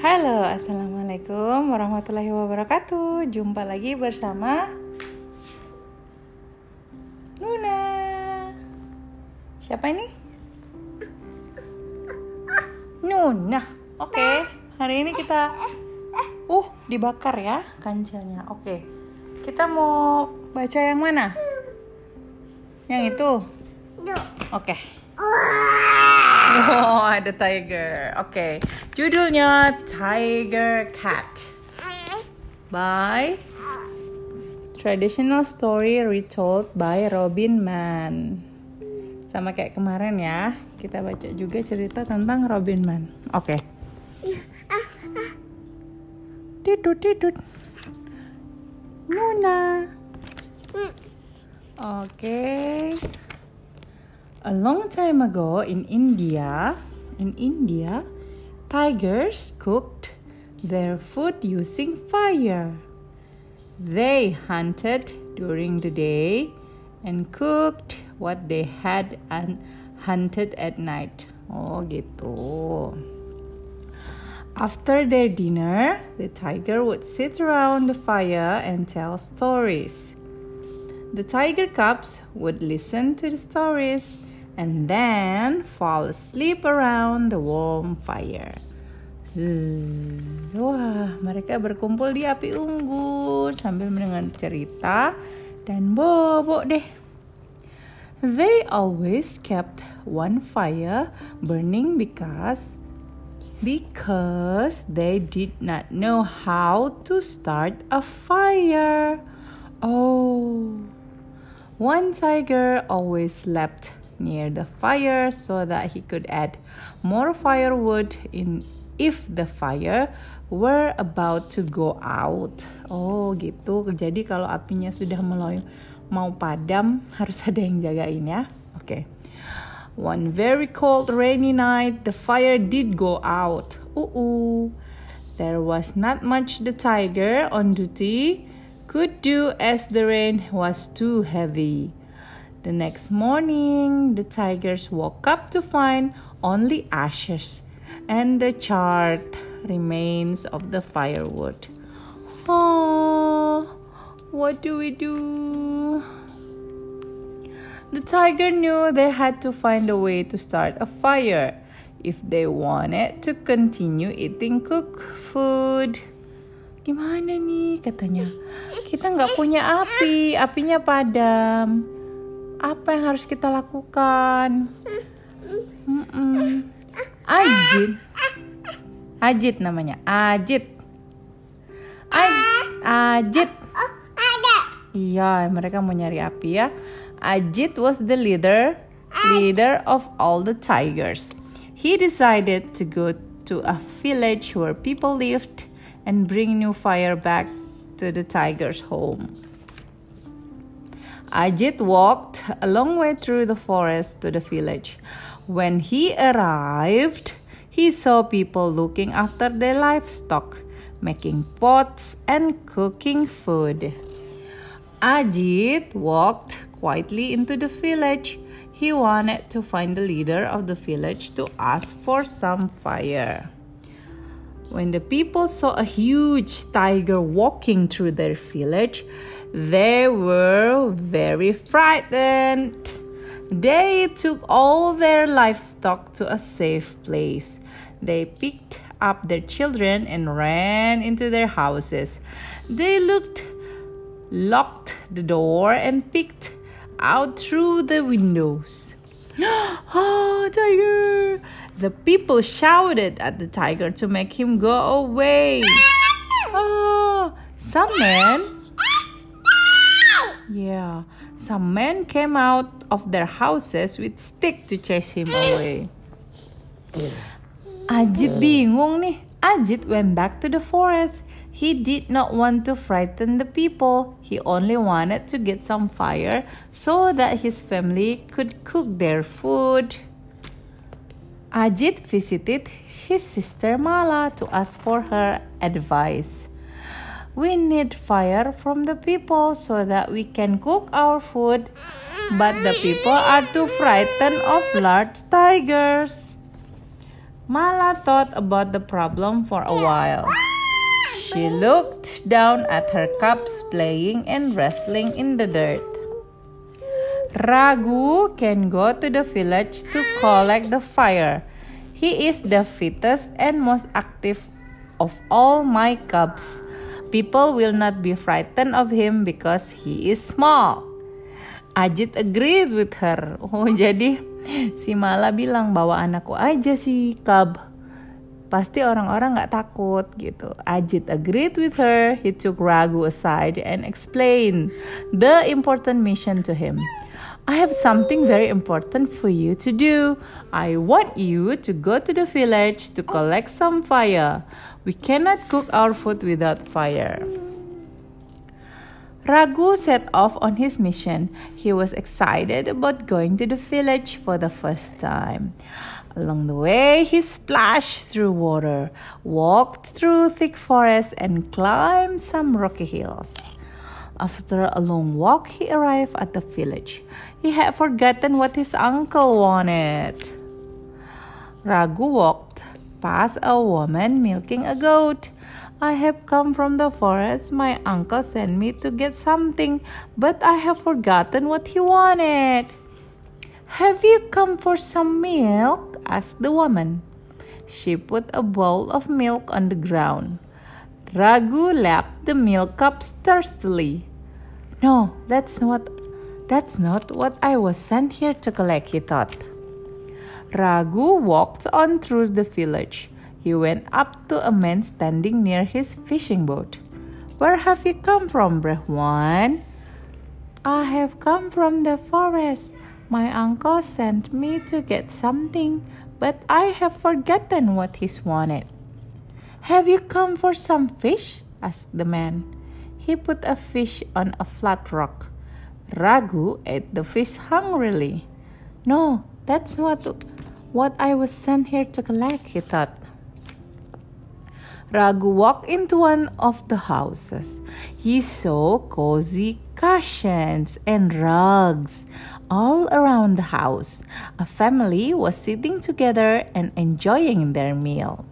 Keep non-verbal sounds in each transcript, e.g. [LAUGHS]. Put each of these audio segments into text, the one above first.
Halo, Assalamualaikum warahmatullahi wabarakatuh. Jumpa lagi bersama Nuna. Siapa ini? Nuna. Oke, hari ini kita Uh, dibakar ya kancilnya. Oke, kita mau baca yang mana? Yang itu? Oke Oh, [LAUGHS] ada tiger. Oke. Judulnya Tiger Cat. By Traditional Story Retold by Robin Man. Sama kayak kemarin ya, kita baca juga cerita tentang Robin Man. Oke. Tidut tidut. Nuna. Oke. A long time ago in India, in India, tigers cooked their food using fire. They hunted during the day and cooked what they had and hunted at night. Oh gitu. After their dinner, the tiger would sit around the fire and tell stories. The tiger cubs would listen to the stories and then fall asleep around the warm fire. Zzz. Wah, mereka berkumpul di api unggun sambil mendengar cerita dan bobok deh. They always kept one fire burning because because they did not know how to start a fire. Oh. One tiger always slept near the fire so that he could add more firewood in if the fire were about to go out. Oh, gitu. Jadi kalau apinya sudah mulai mau padam, [LAUGHS] harus ada yang jagain ya. Oke. Okay. One very cold rainy night, the fire did go out. Uh-uh. There was not much the tiger on duty could do as the rain was too heavy. The next morning, the tigers woke up to find only ashes and the charred remains of the firewood. Oh, what do we do? The tiger knew they had to find a way to start a fire if they wanted to continue eating cooked food. Gimana nih katanya? Kita nggak punya api, apinya padam apa yang harus kita lakukan? Mm-mm. Ajit, Ajit namanya, Ajit. Aj Ajit. Iya, mereka mau nyari api ya. Ajit was the leader, leader of all the tigers. He decided to go to a village where people lived and bring new fire back to the tigers' home. Ajit walked a long way through the forest to the village. When he arrived, he saw people looking after their livestock, making pots and cooking food. Ajit walked quietly into the village. He wanted to find the leader of the village to ask for some fire. When the people saw a huge tiger walking through their village, they were very frightened. They took all their livestock to a safe place. They picked up their children and ran into their houses. They looked, locked the door, and peeked out through the windows. oh, [GASPS] tiger! The people shouted at the tiger to make him go away. Oh, some men yeah, some men came out of their houses with stick to chase him away. Ajit bingung nih. Ajit went back to the forest. He did not want to frighten the people. He only wanted to get some fire so that his family could cook their food. Ajit visited his sister Mala to ask for her advice. We need fire from the people so that we can cook our food, but the people are too frightened of large tigers. Mala thought about the problem for a while. She looked down at her cubs playing and wrestling in the dirt. Ragu can go to the village to collect the fire. He is the fittest and most active of all my cubs. People will not be frightened of him because he is small. Ajit agreed with her. Oh, [LAUGHS] jadi si Mala bilang bawa anakku aja si cub pasti orang-orang nggak takut gitu. Ajit agreed with her. He took Ragu aside and explained the important mission to him. I have something very important for you to do. I want you to go to the village to collect some fire. We cannot cook our food without fire. Ragu set off on his mission. He was excited about going to the village for the first time. Along the way, he splashed through water, walked through thick forests, and climbed some rocky hills. After a long walk, he arrived at the village. He had forgotten what his uncle wanted. Ragu walked past a woman milking a goat. I have come from the forest. My uncle sent me to get something, but I have forgotten what he wanted. Have you come for some milk? asked the woman. She put a bowl of milk on the ground. Ragu lapped the milk cup thirstily. No, that's not that's not what I was sent here to collect, he thought. Ragu walked on through the village. He went up to a man standing near his fishing boat. Where have you come from, Brahwan? I have come from the forest. My uncle sent me to get something but I have forgotten what he wanted. Have you come for some fish? asked the man. He put a fish on a flat rock. Ragu ate the fish hungrily. No, that's what, what I was sent here to collect, he thought. Ragu walked into one of the houses. He saw cozy cushions and rugs all around the house. A family was sitting together and enjoying their meal.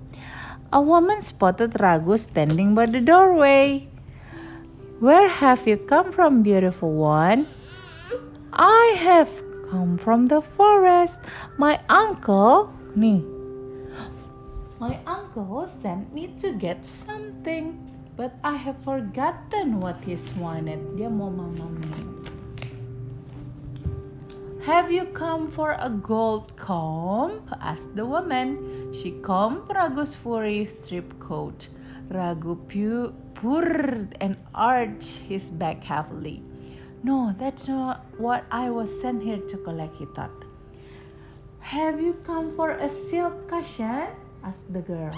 A woman spotted Ragu standing by the doorway. Where have you come from, beautiful one? I have come from the forest. My uncle, me. My uncle sent me to get something, but I have forgotten what he wanted. Dia mau mama have you come for a gold comb? asked the woman. She combed Ragu's furry strip coat. Ragu purred and arched his back heavily. No, that's not what I was sent here to collect, he thought. Have you come for a silk cushion? asked the girl.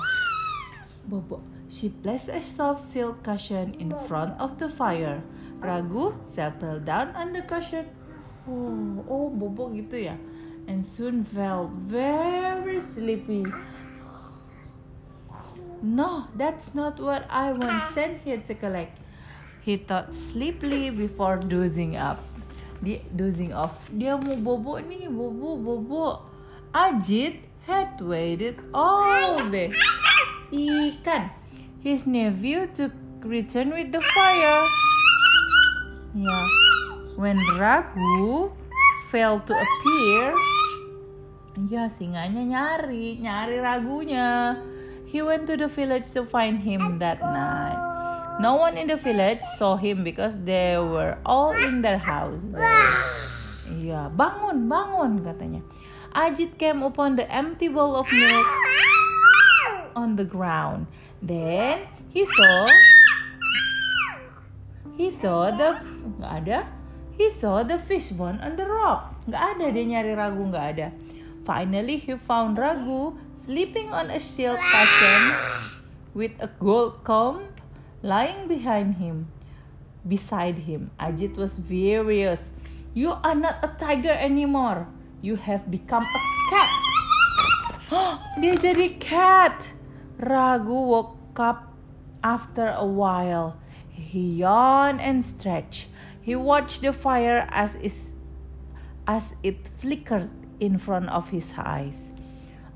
[GASPS] Bobo. She placed a soft silk cushion in front of the fire. Ragu settled down on the cushion Oh, oh bobo gitu ya. And soon felt very sleepy. No, that's not what I was sent here to collect. He thought sleepily before dozing up. Dia dozing off. Dia mau bobo nih, bobo, bobo. Ajit had waited all day. Ikan, his nephew to return with the fire. Yeah. When Ragu failed to appear, ya singanya nyari, nyari ragunya. He went to the village to find him that night. No one in the village saw him because they were all in their houses. Iya, bangun, bangun katanya. Ajit came upon the empty bowl of milk on the ground. Then he saw he saw the nggak ada He saw the fish bone on the rock. Nggak ada dia nyari Ragu, nggak ada. Finally, he found Ragu sleeping on a silk cushion with a gold comb lying behind him. Beside him, Ajit was furious. You are not a tiger anymore. You have become a cat. [GASPS] dia jadi cat. Ragu woke up after a while. He yawned and stretched. He watched the fire as, is, as it flickered in front of his eyes.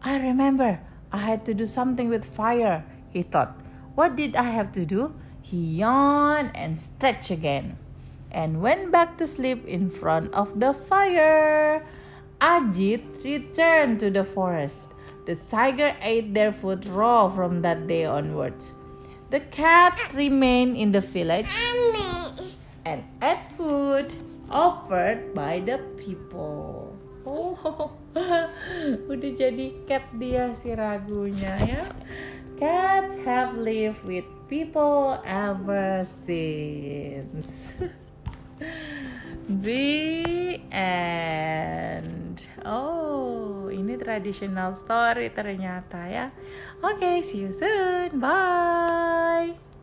I remember, I had to do something with fire, he thought. What did I have to do? He yawned and stretched again and went back to sleep in front of the fire. Ajit returned to the forest. The tiger ate their food raw from that day onwards. The cat remained in the village and ate food offered by the people. Oh, [LAUGHS] [LAUGHS] udah jadi cat dia si ragunya ya. Cats have lived with people ever since. [LAUGHS] The end. Oh, ini traditional story ternyata ya. Oke, okay, see you soon. Bye.